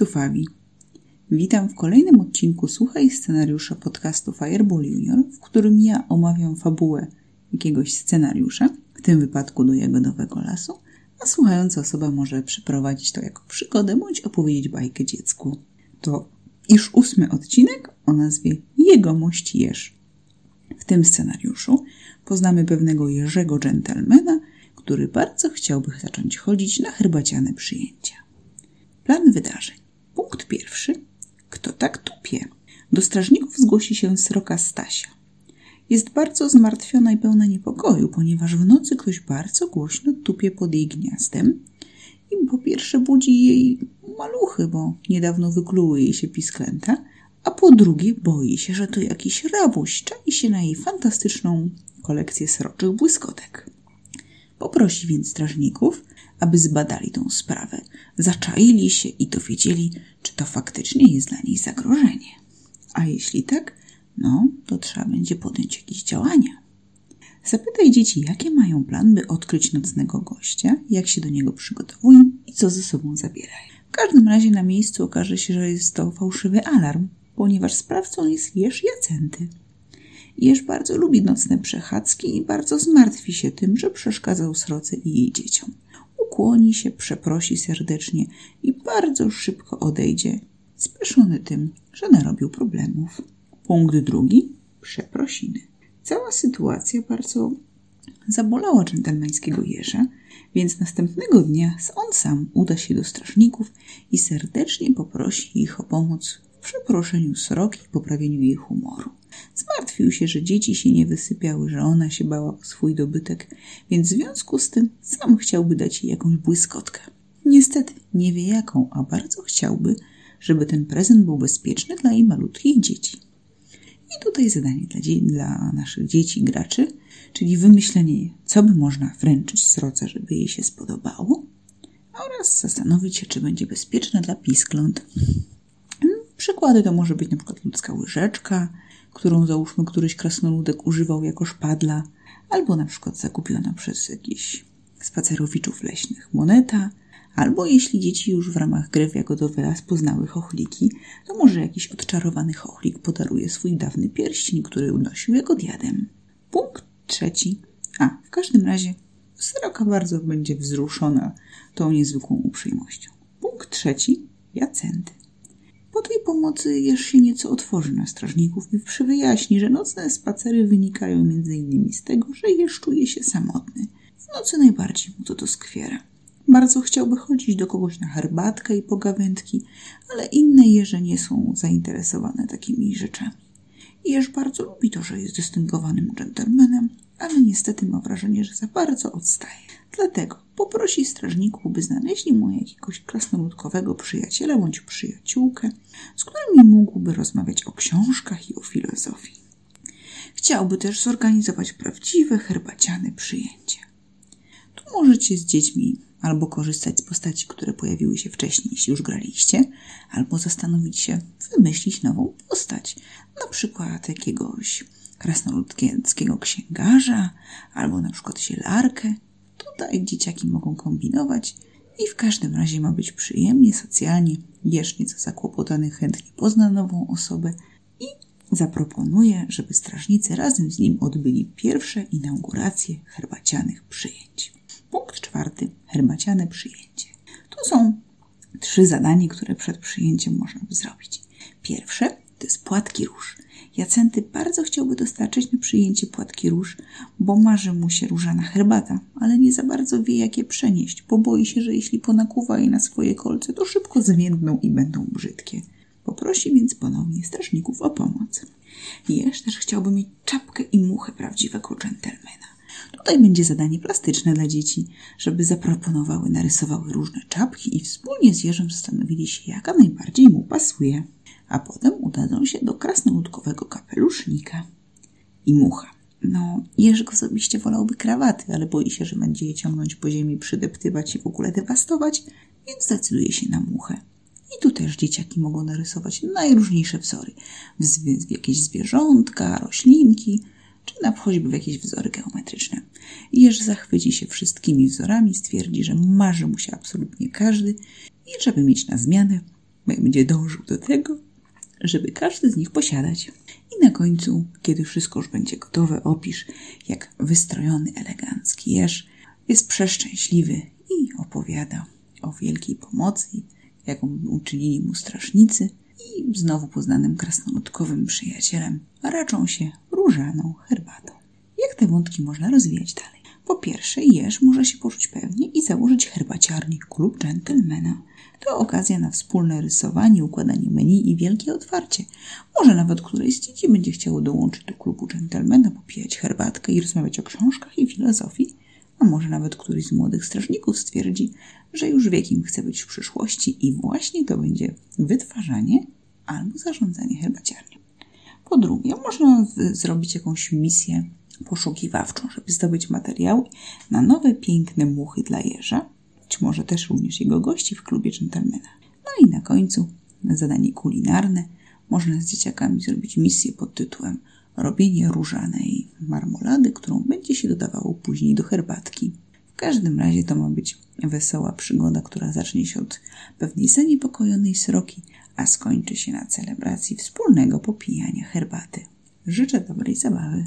tu Fabi. Witam w kolejnym odcinku Słuchaj scenariusza podcastu Fireball Junior, w którym ja omawiam fabułę jakiegoś scenariusza, w tym wypadku do Jagodowego Lasu, a słuchająca osoba może przeprowadzić to jako przygodę bądź opowiedzieć bajkę dziecku. To już ósmy odcinek o nazwie Jegomość Jeż. W tym scenariuszu poznamy pewnego Jerzego dżentelmena, który bardzo chciałby zacząć chodzić na herbaciane przyjęcia. Plan wydarzeń. Punkt pierwszy. Kto tak tupie? Do strażników zgłosi się sroka Stasia. Jest bardzo zmartwiona i pełna niepokoju, ponieważ w nocy ktoś bardzo głośno tupie pod jej gniazdem i po pierwsze budzi jej maluchy, bo niedawno wykluły jej się pisklęta, a po drugie boi się, że to jakiś rabuś czai się na jej fantastyczną kolekcję sroczych błyskotek. Poprosi więc strażników, aby zbadali tą sprawę, zaczaili się i dowiedzieli, czy to faktycznie jest dla niej zagrożenie. A jeśli tak, no to trzeba będzie podjąć jakieś działania. Zapytaj dzieci, jakie mają plan, by odkryć nocnego gościa, jak się do niego przygotowują i co ze sobą zabierają. W każdym razie na miejscu okaże się, że jest to fałszywy alarm, ponieważ sprawcą jest Jeż Jacenty. Jeż bardzo lubi nocne przechadzki i bardzo zmartwi się tym, że przeszkadzał sroce i jej dzieciom. Ukłoni się, przeprosi serdecznie i bardzo szybko odejdzie, spieszony tym, że narobił problemów. Punkt drugi. Przeprosiny. Cała sytuacja bardzo zabolała dżentelmeńskiego jeża, więc następnego dnia on sam uda się do strażników i serdecznie poprosi ich o pomoc w przeproszeniu sroki i poprawieniu jej humoru. Zmartwił się, że dzieci się nie wysypiały, że ona się bała o swój dobytek, więc w związku z tym sam chciałby dać jej jakąś błyskotkę. Niestety nie wie jaką, a bardzo chciałby, żeby ten prezent był bezpieczny dla jej malutkich dzieci. I tutaj zadanie dla, dla naszych dzieci, graczy, czyli wymyślenie, co by można wręczyć sroce, żeby jej się spodobało, oraz zastanowić się, czy będzie bezpieczne dla piskląt. Przykłady to może być przykład ludzka łyżeczka, którą załóżmy któryś krasnoludek używał jako szpadla, albo na przykład zakupiona przez jakichś spacerowiczów leśnych moneta, albo jeśli dzieci już w ramach gry w Jagodowy Las poznały chochliki, to może jakiś odczarowany chochlik podaruje swój dawny pierścień, który unosił jego diadem. Punkt trzeci. A, w każdym razie sroka bardzo będzie wzruszona tą niezwykłą uprzejmością. Punkt trzeci. Jacenty. Po tej pomocy Jerz się nieco otworzy na strażników i wyjaśni, że nocne spacery wynikają m.in. z tego, że Jerz czuje się samotny. W nocy najbardziej mu to doskwiera. Bardzo chciałby chodzić do kogoś na herbatkę i pogawędki, ale inne jeże nie są zainteresowane takimi rzeczami. Jerz bardzo lubi to, że jest dystyngowanym dżentelmenem, ale niestety ma wrażenie, że za bardzo odstaje. Dlatego poprosi strażników, by znaleźli mu jakiegoś krasnoludkowego przyjaciela bądź przyjaciółkę, z którymi mógłby rozmawiać o książkach i o filozofii. Chciałby też zorganizować prawdziwe herbaciane przyjęcie. Tu możecie z dziećmi albo korzystać z postaci, które pojawiły się wcześniej, jeśli już graliście, albo zastanowić się, wymyślić nową postać, na przykład jakiegoś krasnoludkiego księgarza, albo na przykład zielarkę. Tutaj dzieciaki mogą kombinować i w każdym razie ma być przyjemnie, socjalnie. Jesz nieco zakłopotany chętnie pozna nową osobę i zaproponuje, żeby strażnicy razem z nim odbyli pierwsze inauguracje herbacianych przyjęć. Punkt czwarty. Herbaciane przyjęcie. To są trzy zadania, które przed przyjęciem można by zrobić. Pierwsze to jest płatki róż. Jacenty bardzo chciałby dostarczyć na przyjęcie płatki róż, bo marzy mu się różana herbata, ale nie za bardzo wie, jak je przenieść, bo boi się, że jeśli ponakuwa je na swoje kolce, to szybko zwiędną i będą brzydkie. Poprosi więc ponownie strażników o pomoc. Jesz też chciałby mieć czapkę i muchę prawdziwego dżentelmena. Tutaj będzie zadanie plastyczne dla dzieci, żeby zaproponowały, narysowały różne czapki i wspólnie z Jerzem zastanowili się, jaka najbardziej mu pasuje. A potem udadzą się do krasnoludkowego kapelusznika. I mucha. No, Jerzek osobiście wolałby krawaty, ale boi się, że będzie je ciągnąć po ziemi, przydeptywać i w ogóle dewastować, więc zdecyduje się na muchę. I tu też dzieciaki mogą narysować najróżniejsze wzory. W, jakieś zwierzątka, roślinki, czy na choćby w jakieś wzory geometryczne. Jeż zachwyci się wszystkimi wzorami, stwierdzi, że marzy mu się absolutnie każdy i żeby mieć na zmianę, będzie dążył do tego, żeby każdy z nich posiadać. I na końcu, kiedy wszystko już będzie gotowe, opisz, jak wystrojony, elegancki jeż jest przeszczęśliwy i opowiada o wielkiej pomocy, jaką uczynili mu strasznicy i znowu poznanym krasnoludkowym przyjacielem raczą się różaną herbatą. Jak te wątki można rozwijać dalej? Po pierwsze, Jeż może się poczuć pewnie i założyć herbaciarni klub dżentelmena. To okazja na wspólne rysowanie, układanie menu i wielkie otwarcie. Może nawet któreś z dzieci będzie chciało dołączyć do klubu dżentelmena, popijać herbatkę i rozmawiać o książkach i filozofii. A może nawet któryś z młodych strażników stwierdzi, że już wie kim chce być w przyszłości i właśnie to będzie wytwarzanie albo zarządzanie herbaciarnią. Po drugie, można zrobić jakąś misję poszukiwawczą, żeby zdobyć materiały na nowe, piękne muchy dla jeża, być może też również jego gości w klubie dżentelmena. No i na końcu zadanie kulinarne. Można z dzieciakami zrobić misję pod tytułem robienie różanej marmolady, którą będzie się dodawało później do herbatki. W każdym razie to ma być wesoła przygoda, która zacznie się od pewnej zaniepokojonej sroki, a skończy się na celebracji wspólnego popijania herbaty. Życzę dobrej zabawy.